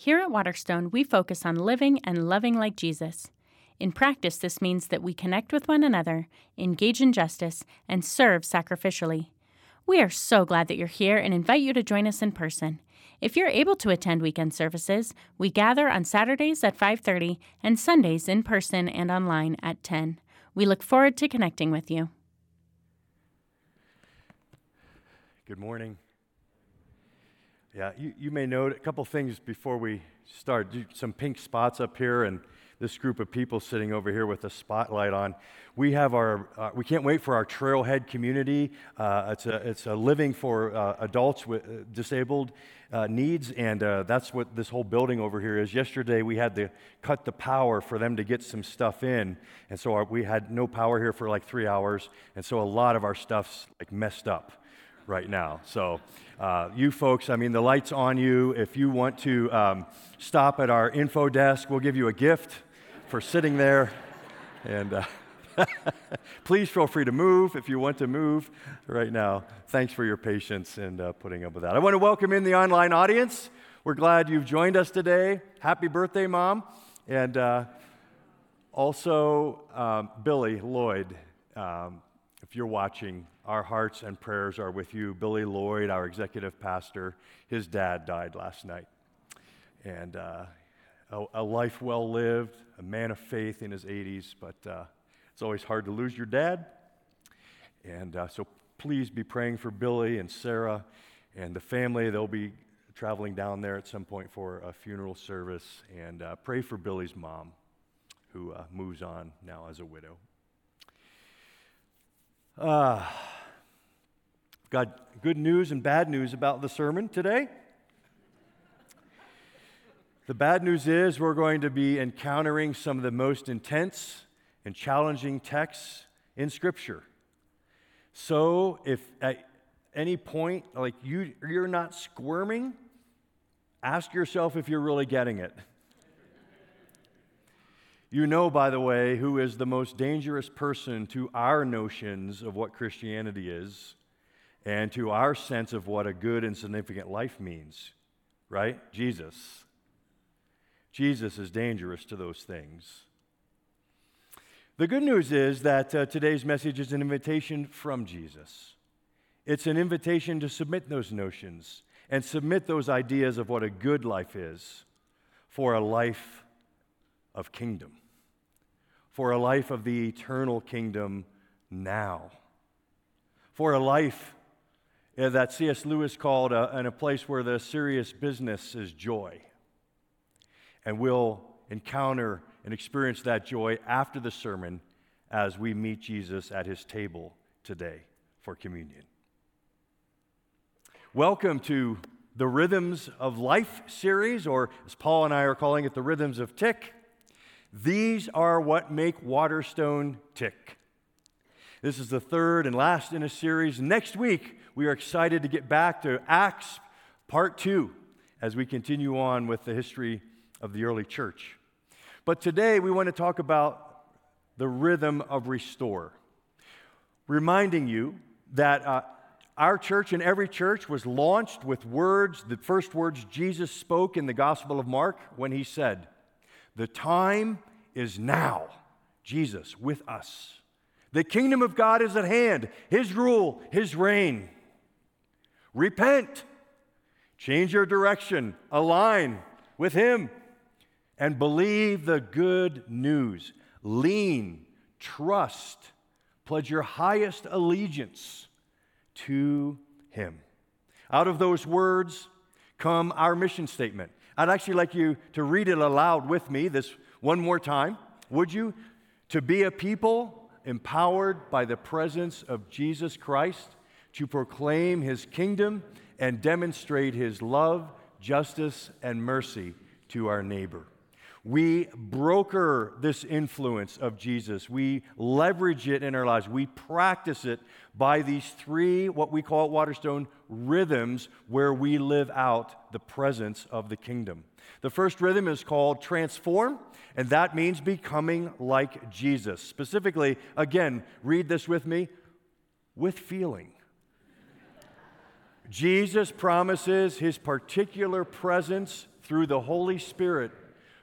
Here at Waterstone, we focus on living and loving like Jesus. In practice, this means that we connect with one another, engage in justice, and serve sacrificially. We are so glad that you're here and invite you to join us in person. If you're able to attend weekend services, we gather on Saturdays at 5:30 and Sundays in person and online at 10. We look forward to connecting with you. Good morning. Yeah, you, you may note a couple things before we start. Some pink spots up here, and this group of people sitting over here with a spotlight on. We have our, uh, we can't wait for our Trailhead community. Uh, it's, a, it's a living for uh, adults with uh, disabled uh, needs, and uh, that's what this whole building over here is. Yesterday, we had to cut the power for them to get some stuff in, and so our, we had no power here for like three hours, and so a lot of our stuff's like messed up right now. So, uh, you folks, I mean, the light's on you. If you want to um, stop at our info desk, we'll give you a gift for sitting there. And uh, please feel free to move if you want to move right now. Thanks for your patience and uh, putting up with that. I want to welcome in the online audience. We're glad you've joined us today. Happy birthday, Mom. And uh, also, um, Billy Lloyd, um, if you're watching, our hearts and prayers are with you. Billy Lloyd, our executive pastor, his dad died last night. And uh, a, a, life well lived, a man of faith in his 80s, but uh, it's always hard to lose your dad. And uh, so please be praying for Billy and Sarah and the family. They'll be traveling down there at some point for a funeral service. And uh, pray for Billy's mom, who uh, moves on now as a widow. Uh, got good news and bad news about the sermon today. The bad news is we're going to be encountering some of the most intense and challenging texts in Scripture. So if at any point, like you, you're not squirming, ask yourself if you're really getting it. You know, by the way, who is the most dangerous person to our notions of what Christianity is and to our sense of what a good and significant life means, right? Jesus. Jesus is dangerous to those things. The good news is that uh, today's message is an invitation from Jesus. It's an invitation to submit those notions and submit those ideas of what a good life is for a life of kingdom, for a life of the eternal kingdom now, for a life uh, that C.S. Lewis called a, in a place where the serious business is joy. And we'll encounter and experience that joy after the sermon as we meet Jesus at his table today for communion. Welcome to the Rhythms of Life series, or as Paul and I are calling it, the Rhythms of Tick. These are what make Waterstone tick. This is the third and last in a series. Next week, we are excited to get back to Acts part two as we continue on with the history of the early church. But today, we want to talk about the rhythm of restore, reminding you that. Uh, our church and every church was launched with words, the first words Jesus spoke in the Gospel of Mark when he said, the time is now. Jesus with us. The kingdom of God is at hand, His rule, His reign. Repent, change your direction, align with Him, and believe the good news. Lean, trust, pledge your highest allegiance to Him. Out of those words come our mission statement I'd actually like you to read it aloud with me this one more time. Would you? To be a people empowered by the presence of Jesus Christ to proclaim his kingdom and demonstrate his love, justice, and mercy to our neighbor. We broker this influence of Jesus. We leverage it in our lives. We practice it by these three, what we call at Waterstone, rhythms where we live out the presence of the kingdom. The first rhythm is called transform, and that means becoming like Jesus. Specifically, again, read this with me with feeling. Jesus promises his particular presence through the Holy Spirit,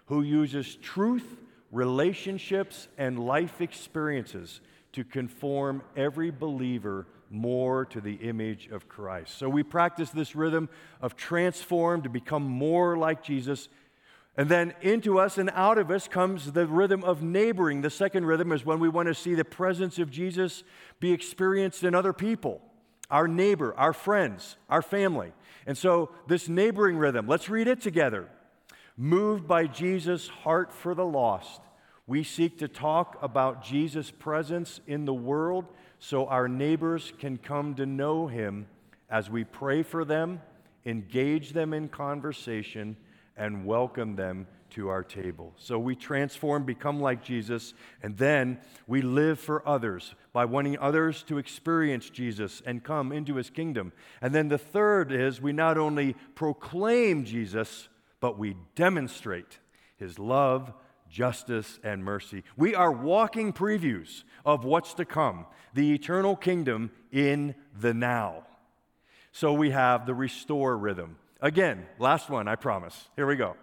who uses truth, relationships, and life experiences to conform every believer more to the image of Christ. So we practice this rhythm of transform to become more like Jesus. And then into us and out of us comes the rhythm of neighboring. The second rhythm is when we want to see the presence of Jesus be experienced in other people our neighbor, our friends, our family. And so, this neighboring rhythm, let's read it together. Moved by Jesus' heart for the lost, we seek to talk about Jesus' presence in the world so our neighbors can come to know him as we pray for them, engage them in conversation, and welcome them to our table. So we transform, become like Jesus, and then we live for others by wanting others to experience Jesus and come into his kingdom. And then the third is we not only proclaim Jesus, but we demonstrate his love, justice, and mercy. We are walking previews of what's to come, the eternal kingdom in the now. So we have the restore rhythm. Again, last one, I promise. Here we go.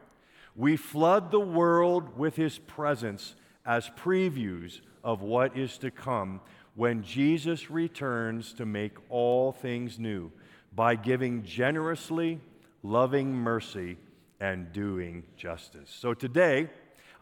We flood the world with his presence as previews of what is to come when Jesus returns to make all things new by giving generously, loving mercy, and doing justice. So today,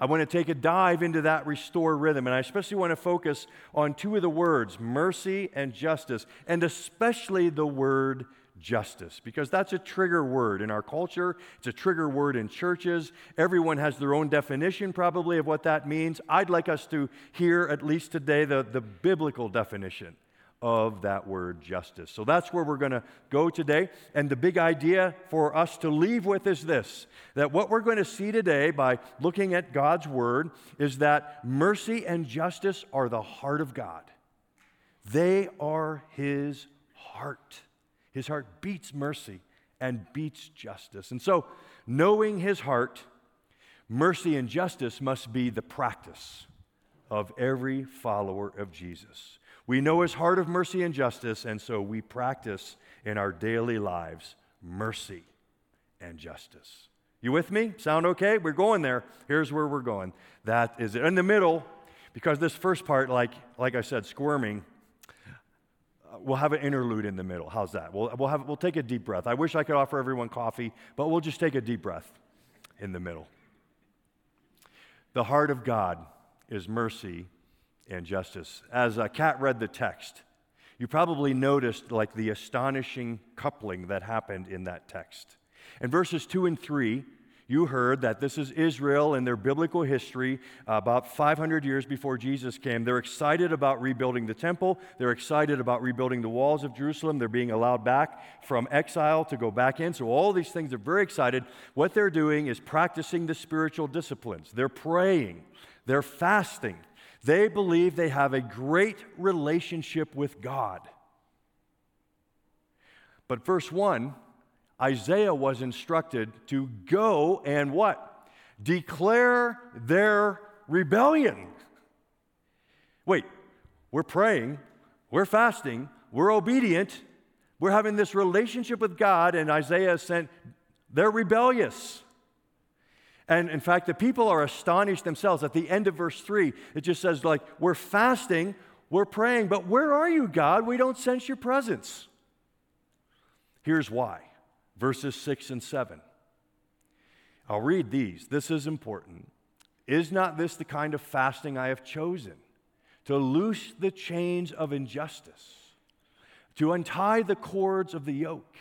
I want to take a dive into that restore rhythm, and I especially want to focus on two of the words, mercy and justice, and especially the word justice, because that's a trigger word in our culture. It's a trigger word in churches. Everyone has their own definition, probably, of what that means. I'd like us to hear, at least today, the, the biblical definition of that word justice. So that's where we're going to go today. And the big idea for us to leave with is this that what we're going to see today by looking at God's word is that mercy and justice are the heart of God, they are his heart. His heart beats mercy and beats justice. And so, knowing his heart, mercy and justice must be the practice of every follower of Jesus. We know his heart of mercy and justice, and so we practice in our daily lives mercy and justice. You with me? Sound okay? We're going there. Here's where we're going. That is it. In the middle, because this first part, like, like I said, squirming, uh, we'll have an interlude in the middle. How's that? We'll, we'll, have, we'll take a deep breath. I wish I could offer everyone coffee, but we'll just take a deep breath in the middle. The heart of God is mercy and justice. As uh, Kat read the text, you probably noticed like the astonishing coupling that happened in that text. In verses 2 and 3, you heard that this is Israel in their biblical history uh, about 500 years before Jesus came. They're excited about rebuilding the temple. They're excited about rebuilding the walls of Jerusalem. They're being allowed back from exile to go back in. So, all these things, they're very excited. What they're doing is practicing the spiritual disciplines. They're praying, they're fasting. They believe they have a great relationship with God. But verse 1 Isaiah was instructed to go and what? Declare their rebellion. Wait, we're praying, we're fasting, we're obedient, we're having this relationship with God, and Isaiah sent, they're rebellious. And in fact, the people are astonished themselves. At the end of verse 3, it just says, like, we're fasting, we're praying, but where are you, God? We don't sense your presence. Here's why verses 6 and 7. I'll read these. This is important. Is not this the kind of fasting I have chosen? To loose the chains of injustice, to untie the cords of the yoke,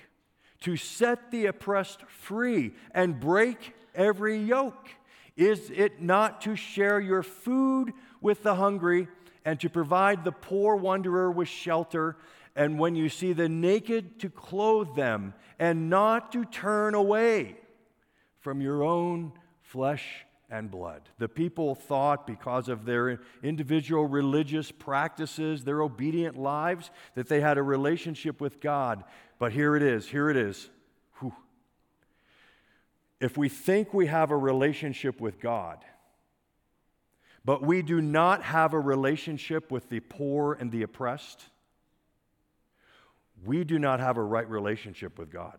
to set the oppressed free and break every yoke? Is it not to share your food with the hungry and to provide the poor wanderer with shelter? And when you see the naked, to clothe them and not to turn away from your own flesh and blood. The people thought, because of their individual religious practices, their obedient lives, that they had a relationship with God. But here it is, here it is. Whew. If we think we have a relationship with God, but we do not have a relationship with the poor and the oppressed, we do not have a right relationship with God.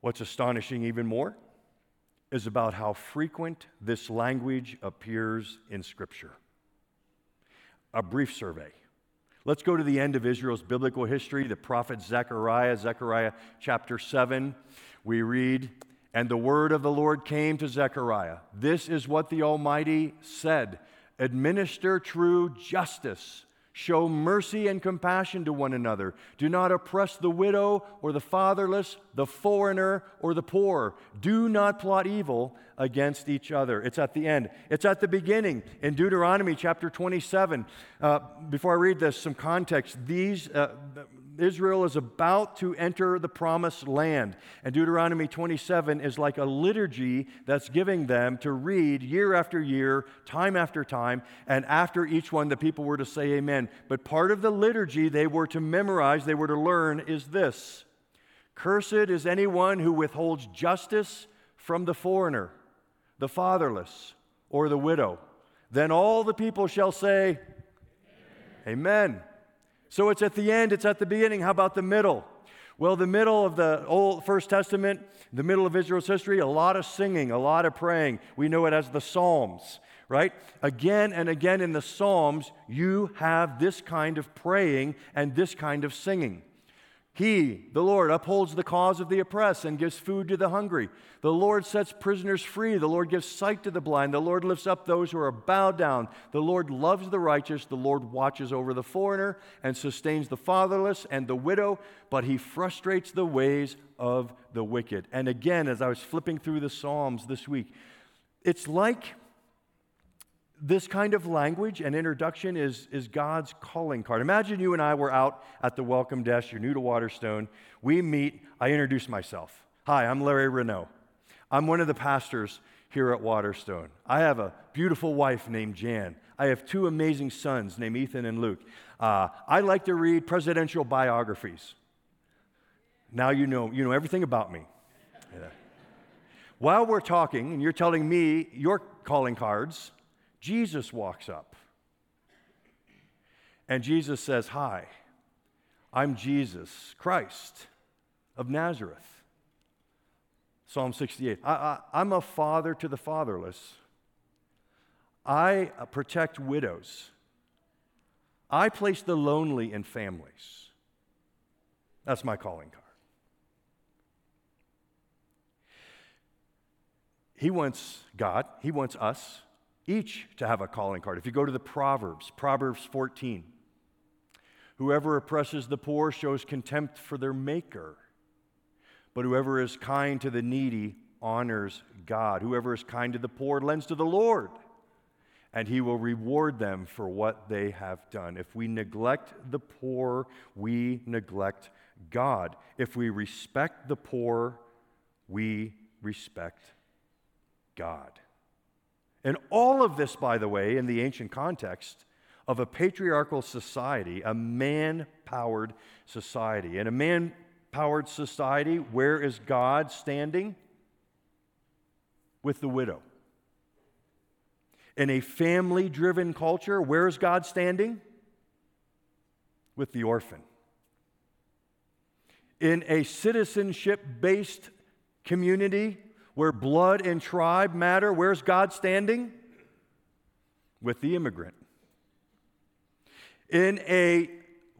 What's astonishing even more is about how frequent this language appears in Scripture. A brief survey. Let's go to the end of Israel's biblical history, the prophet Zechariah, Zechariah chapter 7. We read, And the word of the Lord came to Zechariah. This is what the Almighty said Administer true justice Show mercy and compassion to one another. Do not oppress the widow or the fatherless, the foreigner or the poor. Do not plot evil against each other. It's at the end. It's at the beginning in Deuteronomy chapter 27. Uh, before I read this, some context. These, uh, Israel is about to enter the promised land. And Deuteronomy 27 is like a liturgy that's giving them to read year after year, time after time. And after each one, the people were to say amen. But part of the liturgy they were to memorize, they were to learn, is this Cursed is anyone who withholds justice from the foreigner, the fatherless, or the widow. Then all the people shall say, Amen. amen. So it's at the end, it's at the beginning. How about the middle? Well, the middle of the Old First Testament, the middle of Israel's history, a lot of singing, a lot of praying. We know it as the Psalms, right? Again and again in the Psalms, you have this kind of praying and this kind of singing. He, the Lord, upholds the cause of the oppressed and gives food to the hungry. The Lord sets prisoners free. The Lord gives sight to the blind. The Lord lifts up those who are bowed down. The Lord loves the righteous. The Lord watches over the foreigner and sustains the fatherless and the widow, but he frustrates the ways of the wicked. And again, as I was flipping through the Psalms this week, it's like this kind of language and introduction is, is God's calling card. Imagine you and I were out at the welcome desk. You're new to Waterstone. We meet. I introduce myself. Hi, I'm Larry Renault. I'm one of the pastors here at Waterstone. I have a beautiful wife named Jan. I have two amazing sons named Ethan and Luke. Uh, I like to read presidential biographies. Now you know, you know everything about me. Yeah. While we're talking and you're telling me your calling cards, Jesus walks up. And Jesus says, Hi, I'm Jesus Christ of Nazareth. Psalm 68. I, am a father to the fatherless. I uh, protect widows. I place the lonely in families. That's my calling card. He wants God, He wants us each to have a calling card. If you go to the Proverbs, Proverbs 14, whoever oppresses the poor shows contempt for their maker, but whoever is kind to the needy honors God. Whoever is kind to the poor lends to the Lord, and he will reward them for what they have done. If we neglect the poor, we neglect God. If we respect the poor, we respect God. And all of this, by the way, in the ancient context of a patriarchal society, a man powered society. In a man powered society, where is God standing? With the widow. In a family driven culture, where is God standing? With the orphan. In a citizenship based community, where blood and tribe matter, where's God standing? With the immigrant. In a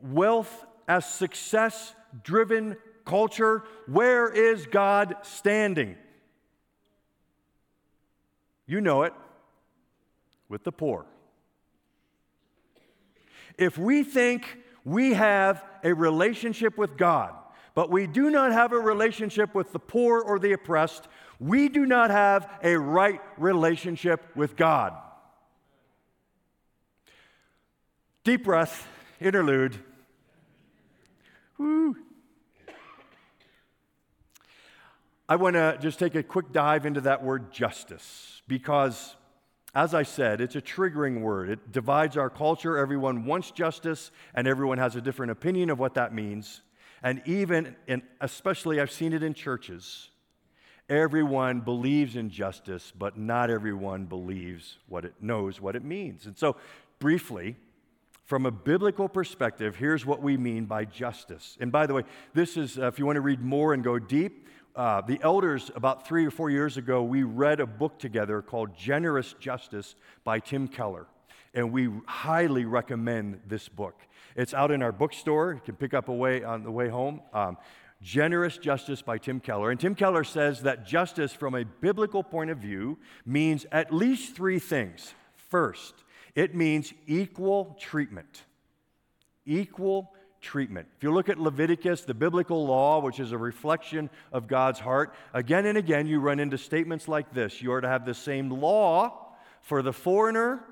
wealth as success driven culture, where is God standing? You know it with the poor. If we think we have a relationship with God, but we do not have a relationship with the poor or the oppressed, we do not have a right relationship with God. Deep breath, interlude. Woo. I want to just take a quick dive into that word justice because, as I said, it's a triggering word. It divides our culture. Everyone wants justice, and everyone has a different opinion of what that means. And even, and especially, I've seen it in churches everyone believes in justice, but not everyone believes what it knows what it means. And so, briefly, from a biblical perspective, here's what we mean by justice. And by the way, this is, uh, if you want to read more and go deep, uh, the elders, about three or four years ago, we read a book together called Generous Justice by Tim Keller. And we highly recommend this book. It's out in our bookstore. You can pick up away on the way home. Um, Generous Justice by Tim Keller. And Tim Keller says that justice, from a biblical point of view, means at least three things. First, it means equal treatment. Equal treatment. If you look at Leviticus, the biblical law, which is a reflection of God's heart, again and again you run into statements like this You are to have the same law for the foreigner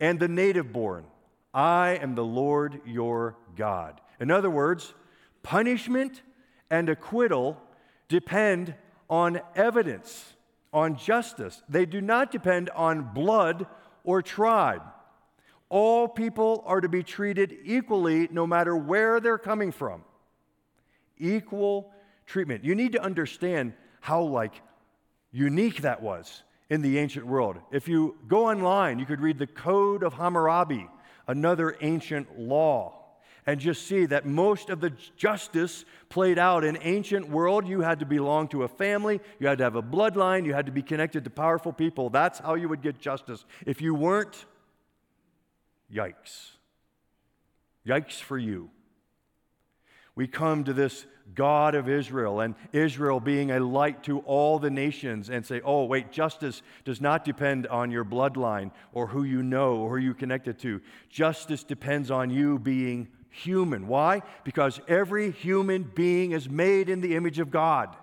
and the native born. I am the Lord your God. In other words, punishment and acquittal depend on evidence, on justice. They do not depend on blood or tribe. All people are to be treated equally no matter where they're coming from. Equal treatment. You need to understand how like unique that was in the ancient world. If you go online, you could read the Code of Hammurabi, another ancient law, and just see that most of the justice played out in ancient world. You had to belong to a family, you had to have a bloodline, you had to be connected to powerful people. That's how you would get justice. If you weren't, Yikes. Yikes for you. We come to this God of Israel and Israel being a light to all the nations and say, oh, wait, justice does not depend on your bloodline or who you know or who you're connected to. Justice depends on you being human. Why? Because every human being is made in the image of God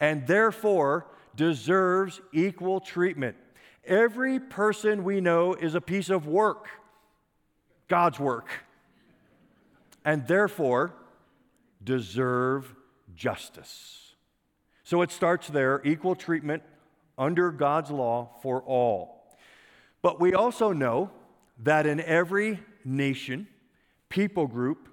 and therefore deserves equal treatment. Every person we know is a piece of work. God's work, and therefore deserve justice. So it starts there equal treatment under God's law for all. But we also know that in every nation, people group,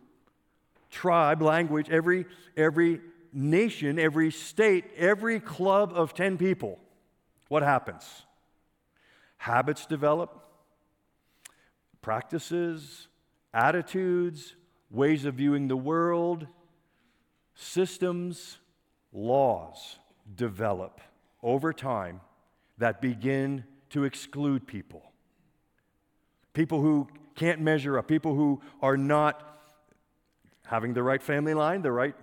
tribe, language, every, every nation, every state, every club of 10 people, what happens? Habits develop, practices, attitudes, ways of viewing the world, systems, laws develop over time that begin to exclude people. People who can't measure up, people who are not having the right family line, the right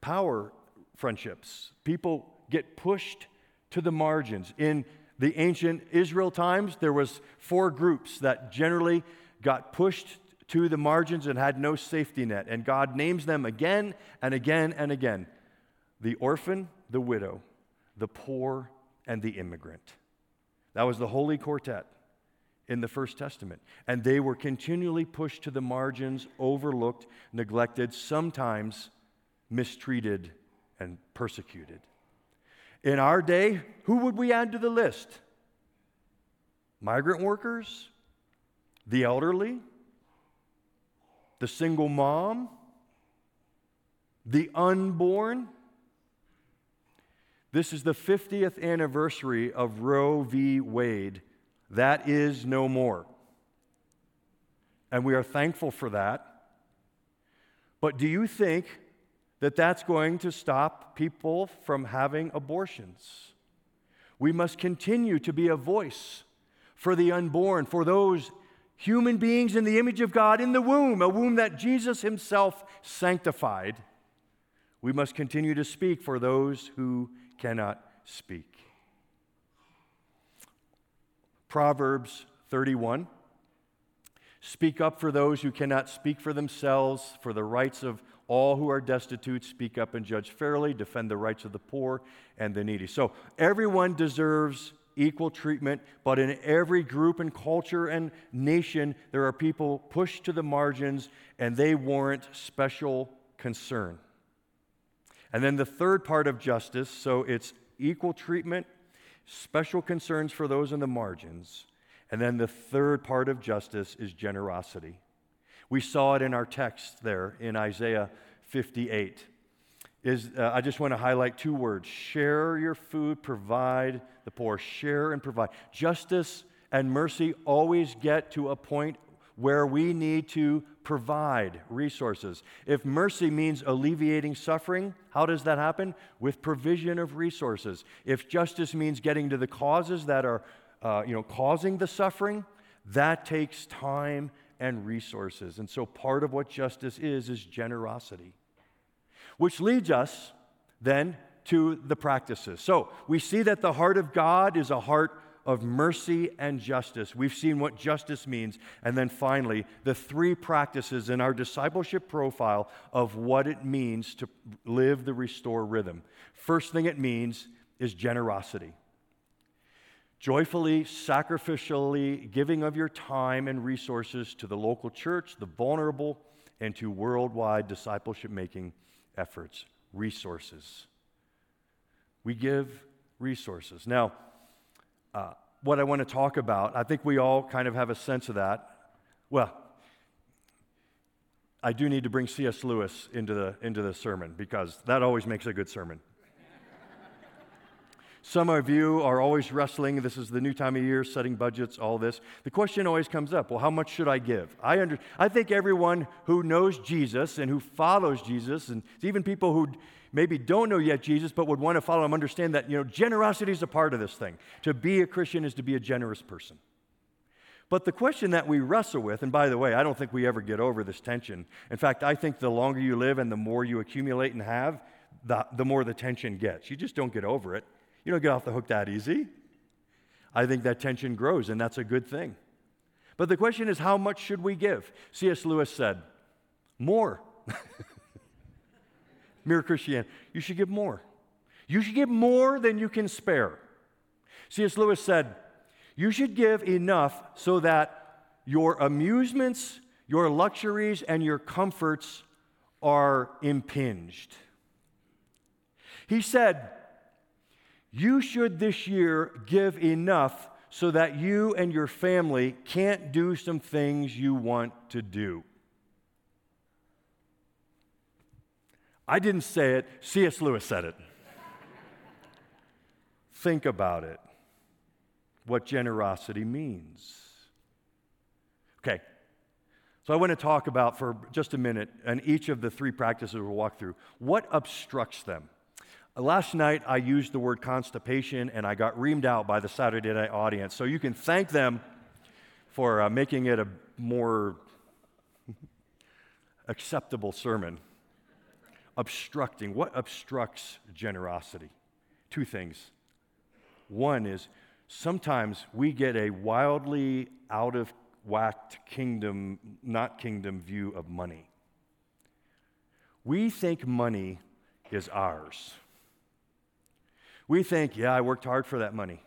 power friendships. People get pushed to the margins. In the ancient Israel times, there was four groups that generally got pushed to the margins and had no safety net. And God names them again and again and again the orphan, the widow, the poor, and the immigrant. That was the Holy Quartet in the First Testament. And they were continually pushed to the margins, overlooked, neglected, sometimes mistreated and persecuted. In our day, who would we add to the list? Migrant workers, the elderly, the single mom, the unborn. This is the 50th anniversary of Roe v. Wade. That is no more. And we are thankful for that. But do you think that that's going to stop people from having abortions? We must continue to be a voice for the unborn, for those human beings in the image of God in the womb, a womb that Jesus himself sanctified, we must continue to speak for those who cannot speak. Proverbs 31 Speak up for those who cannot speak for themselves, for the rights of all who are destitute. Speak up and judge fairly, defend the rights of the poor and the needy. So, everyone deserves equal treatment, but in every group and culture and nation, there are people pushed to the margins and they warrant special concern. And then the third part of justice so it's equal treatment, special concerns for those in the margins. And then the third part of justice is generosity. We saw it in our text there in Isaiah 58. Is uh, I just want to highlight two words share your food, provide the poor. Share and provide. Justice and mercy always get to a point where we need to provide resources. If mercy means alleviating suffering, how does that happen? With provision of resources. If justice means getting to the causes that are uh, you know, causing the suffering, that takes time and resources. And so part of what justice is, is generosity. Which leads us then to the practices. So we see that the heart of God is a heart of mercy and justice. We've seen what justice means. And then finally, the three practices in our discipleship profile of what it means to live the restore rhythm. First thing it means is generosity. Joyfully, sacrificially giving of your time and resources to the local church, the vulnerable, and to worldwide discipleship making efforts. Resources. We give resources. Now, uh, what I want to talk about, I think we all kind of have a sense of that. Well, I do need to bring C.S. Lewis into the, into the sermon because that always makes a good sermon. Some of you are always wrestling. This is the new time of year, setting budgets, all this. The question always comes up well, how much should I give? I, under, I think everyone who knows Jesus and who follows Jesus, and even people who maybe don't know yet Jesus but would want to follow him understand that you know generosity is a part of this thing. To be a Christian is to be a generous person. But the question that we wrestle with, and by the way, I don't think we ever get over this tension. In fact, I think the longer you live and the more you accumulate and have, the, the more the tension gets. You just don't get over it. You don't get off the hook that easy. I think that tension grows, and that's a good thing. But the question is, how much should we give? C.S. Lewis said, more. Mere Christianity. You should give more. You should give more than you can spare. C.S. Lewis said, You should give enough so that your amusements, your luxuries, and your comforts are impinged. He said, You should this year give enough so that you and your family can't do some things you want to do. I didn't say it, C.S. Lewis said it. Think about it, what generosity means. Okay, so I want to talk about for just a minute, and each of the three practices we'll walk through, what obstructs them. Last night I used the word constipation and I got reamed out by the Saturday night audience. So you can thank them for uh, making it a more acceptable sermon obstructing. What obstructs generosity? Two things. One is sometimes we get a wildly out of whacked kingdom, not kingdom view of money. We think money is ours. We think, yeah, I worked hard for that money.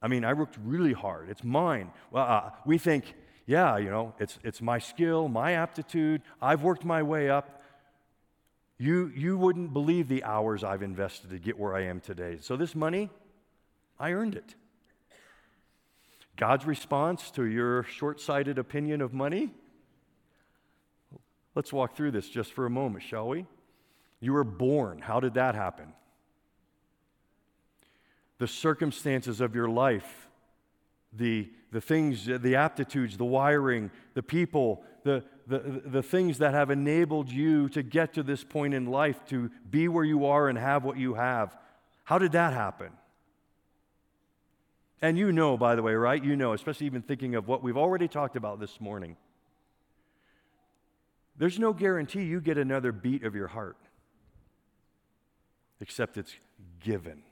I mean, I worked really hard. It's mine. Well, uh, we think, yeah, you know, it's, it's my skill, my aptitude. I've worked my way up. You, you wouldn't believe the hours I've invested to get where I am today. So, this money, I earned it. God's response to your short sighted opinion of money? Let's walk through this just for a moment, shall we? You were born. How did that happen? The circumstances of your life, the, the things, the aptitudes, the wiring, the people, the, the, the things that have enabled you to get to this point in life, to be where you are and have what you have. How did that happen? And you know, by the way, right? You know, especially even thinking of what we've already talked about this morning. There's no guarantee you get another beat of your heart, except it's given.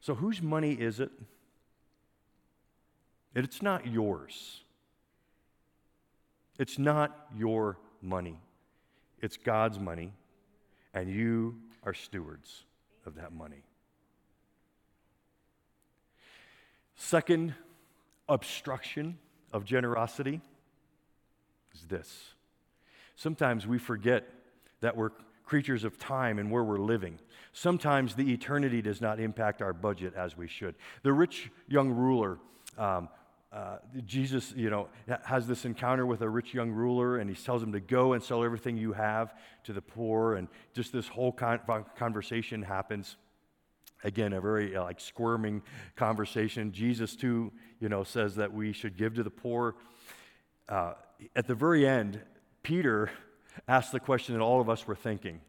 So, whose money is it? It's not yours. It's not your money, it's God's money, and you are stewards of that money. Second obstruction of generosity is this. Sometimes we forget that we're creatures of time and where we're living. Sometimes the eternity does not impact our budget as we should. The rich young ruler um, uh, Jesus, you know, has this encounter with a rich young ruler, and he tells him to go and sell everything you have to the poor, and just this whole con- conversation happens. Again, a very uh, like squirming conversation. Jesus too, you know, says that we should give to the poor. Uh, at the very end, Peter asked the question that all of us were thinking,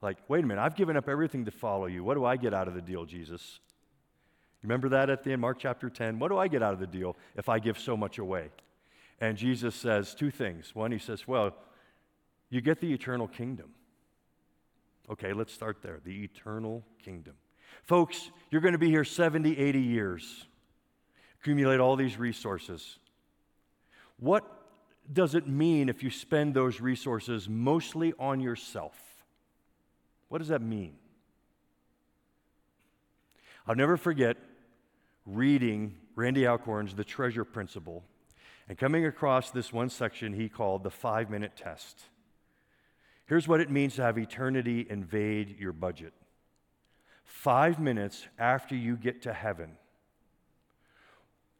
like, "Wait a minute, I've given up everything to follow you. What do I get out of the deal, Jesus?" Remember that at the end, Mark chapter 10? What do I get out of the deal if I give so much away? And Jesus says two things. One, he says, Well, you get the eternal kingdom. Okay, let's start there. The eternal kingdom. Folks, you're going to be here 70, 80 years, accumulate all these resources. What does it mean if you spend those resources mostly on yourself? What does that mean? I'll never forget reading Randy Alcorn's The Treasure Principle and coming across this one section he called the five minute test. Here's what it means to have eternity invade your budget. Five minutes after you get to heaven,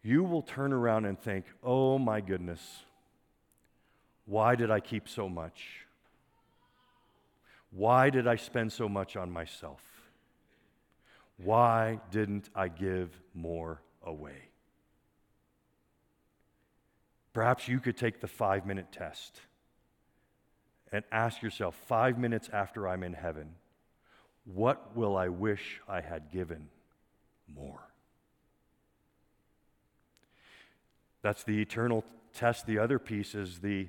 you will turn around and think, oh my goodness, why did I keep so much? Why did I spend so much on myself? Why didn't I give more away? Perhaps you could take the five minute test and ask yourself five minutes after I'm in heaven, what will I wish I had given more? That's the eternal test. The other piece is the,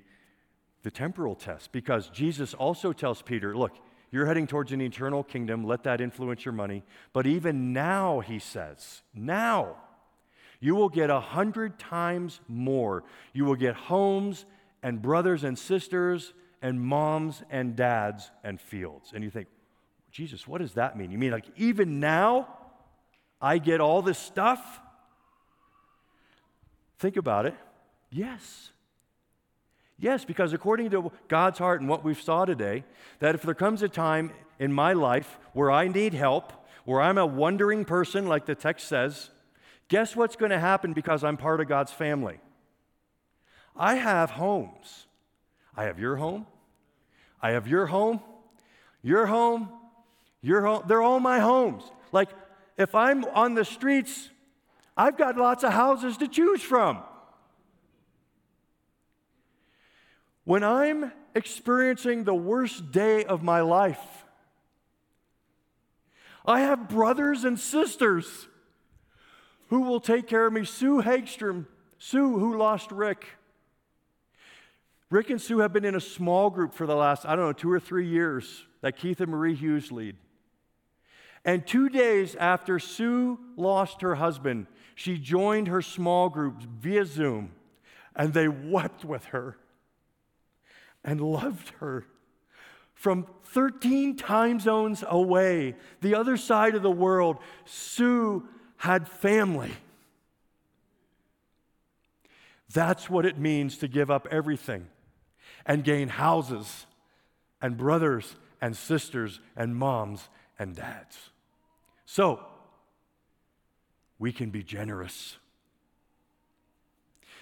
the temporal test because Jesus also tells Peter, look, you're heading towards an eternal kingdom. Let that influence your money. But even now, he says, now, you will get a hundred times more. You will get homes and brothers and sisters and moms and dads and fields. And you think, Jesus, what does that mean? You mean like even now I get all this stuff? Think about it. Yes. Yes, because according to God's heart and what we've saw today, that if there comes a time in my life where I need help, where I'm a wondering person, like the text says, guess what's going to happen because I'm part of God's family? I have homes. I have your home. I have your home. Your home. Your home. They're all my homes. Like, if I'm on the streets, I've got lots of houses to choose from. When I'm experiencing the worst day of my life, I have brothers and sisters who will take care of me. Sue Hagstrom, Sue, who lost Rick. Rick and Sue have been in a small group for the last, I don't know, two or three years that Keith and Marie Hughes lead. And two days after Sue lost her husband, she joined her small group via Zoom, and they wept with her and loved her. From 13 time zones away, the other side of the world, Sue had family. That's what it means to give up everything and gain houses and brothers and sisters and moms and dads. So, we can be generous.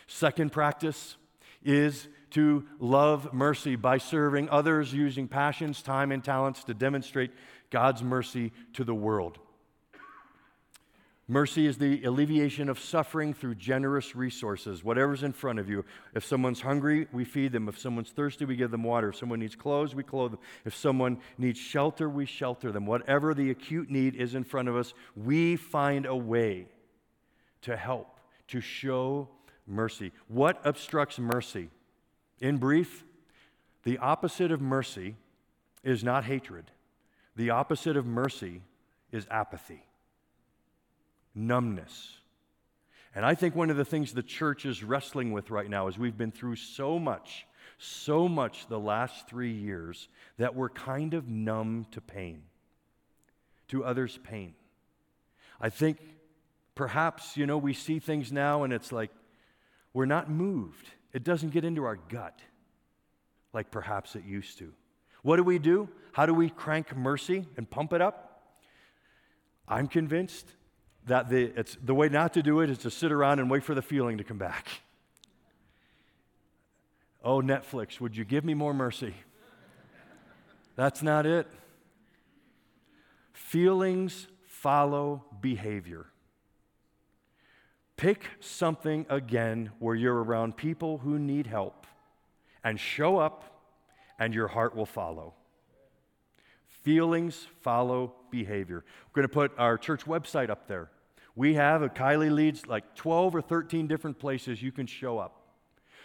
Second practice is to love mercy by serving others using passions, time, and talents to demonstrate God's mercy to the world. Mercy is the alleviation of suffering through generous resources, whatever's in front of you. If someone's hungry, we feed them. If someone's thirsty, we give them water. If someone needs clothes, we clothe them. If someone needs shelter, we shelter them. Whatever the acute need is in front of us, we find a way to help, to show mercy. What obstructs mercy? In brief, the opposite of mercy is not hatred, the opposite of mercy is apathy, numbness. And I think one of the things the church is wrestling with right now is we've been through so much, so much the last three years that we're kind of numb to pain, to others' pain. I think perhaps, you know, we see things now and it's like we're not moved. It doesn't get into our gut like perhaps it used to. What do we do? How do we crank mercy and pump it up? I'm convinced that the, it's, the way not to do it is to sit around and wait for the feeling to come back. Oh, Netflix, would you give me more mercy? That's not it. Feelings follow behavior. Pick something again where you're around people who need help and show up, and your heart will follow. Feelings follow behavior. We're going to put our church website up there. We have, a Kylie leads like 12 or 13 different places you can show up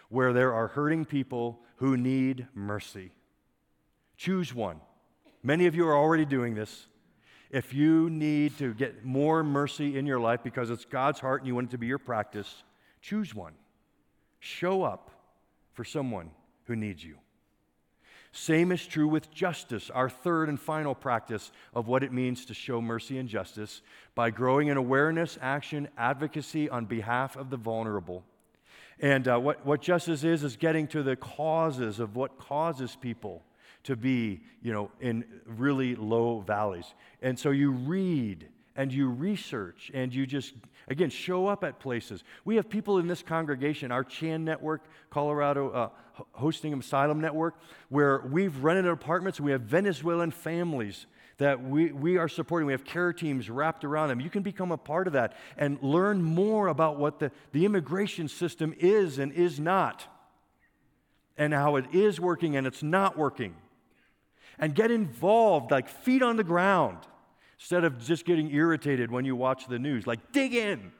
where there are hurting people who need mercy. Choose one. Many of you are already doing this. If you need to get more mercy in your life because it's God's heart and you want it to be your practice, choose one. Show up for someone who needs you. Same is true with justice, our third and final practice of what it means to show mercy and justice by growing in awareness, action, advocacy on behalf of the vulnerable. And uh, what, what justice is, is getting to the causes of what causes people to be, you know, in really low valleys. And so you read and you research and you just, again, show up at places. We have people in this congregation, our Chan Network, Colorado uh, Hosting Asylum Network, where we've rented apartments. We have Venezuelan families that we, we are supporting. We have care teams wrapped around them. You can become a part of that and learn more about what the, the immigration system is and is not, and how it is working and it's not working and get involved, like feet on the ground, instead of just getting irritated when you watch the news. Like, dig in,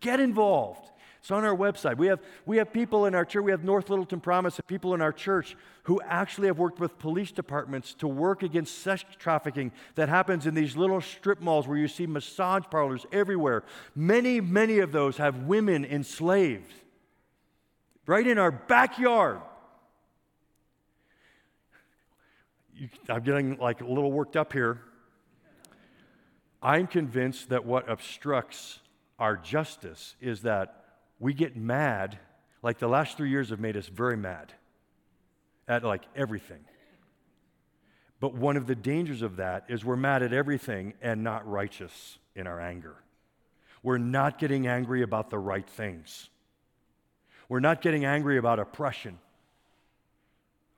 get involved. It's on our website. We have, we have people in our church, we have North Littleton Promise, people in our church who actually have worked with police departments to work against sex trafficking that happens in these little strip malls where you see massage parlors everywhere. Many, many of those have women enslaved right in our backyard. You, I'm getting like a little worked up here. I'm convinced that what obstructs our justice is that we get mad, like the last three years have made us very mad at like everything. But one of the dangers of that is we're mad at everything and not righteous in our anger. We're not getting angry about the right things. We're not getting angry about oppression.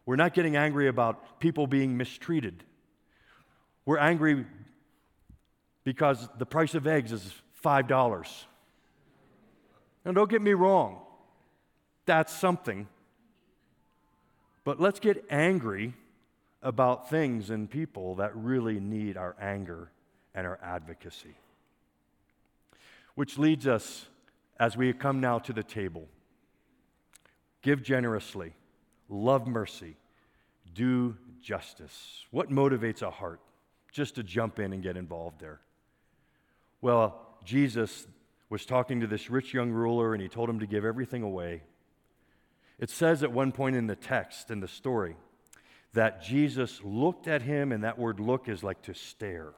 We're not getting angry about people being mistreated. We're angry because the price of eggs is $5. Now, don't get me wrong, that's something. But let's get angry about things and people that really need our anger and our advocacy. Which leads us, as we come now to the table, give generously love mercy, do justice. What motivates a heart just to jump in and get involved there? Well, Jesus was talking to this rich young ruler and he told him to give everything away. It says at one point in the text, in the story, that Jesus looked at him, and that word look is like to stare.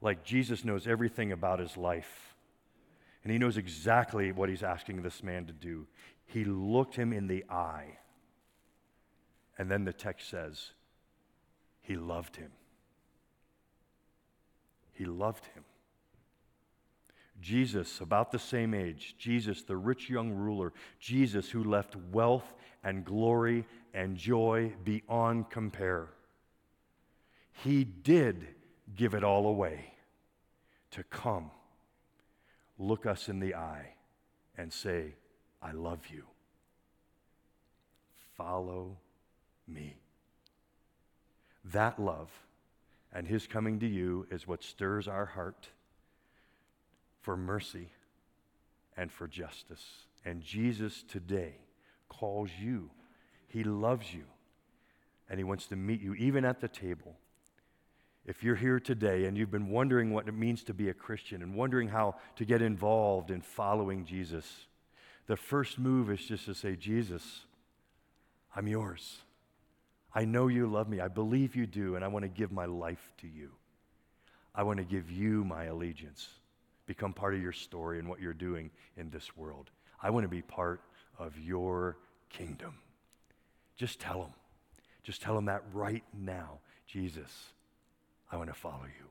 Like Jesus knows everything about his life. And he knows exactly what he's asking this man to do. He looked him in the eye. And then the text says, He loved him. He loved him. Jesus, about the same age, Jesus, the rich young ruler, Jesus, who left wealth and glory and joy beyond compare. He did give it all away to come, look us in the eye, and say, I love you. Follow me. That love and his coming to you is what stirs our heart for mercy and for justice. And Jesus today calls you. He loves you. And he wants to meet you, even at the table. If you're here today and you've been wondering what it means to be a Christian and wondering how to get involved in following Jesus, the first move is just to say, Jesus, I'm yours. I know you love me. I believe you do, and I want to give my life to you. I want to give you my allegiance, become part of your story and what you're doing in this world. I want to be part of your kingdom. Just tell them. Just tell them that right now. Jesus, I want to follow you.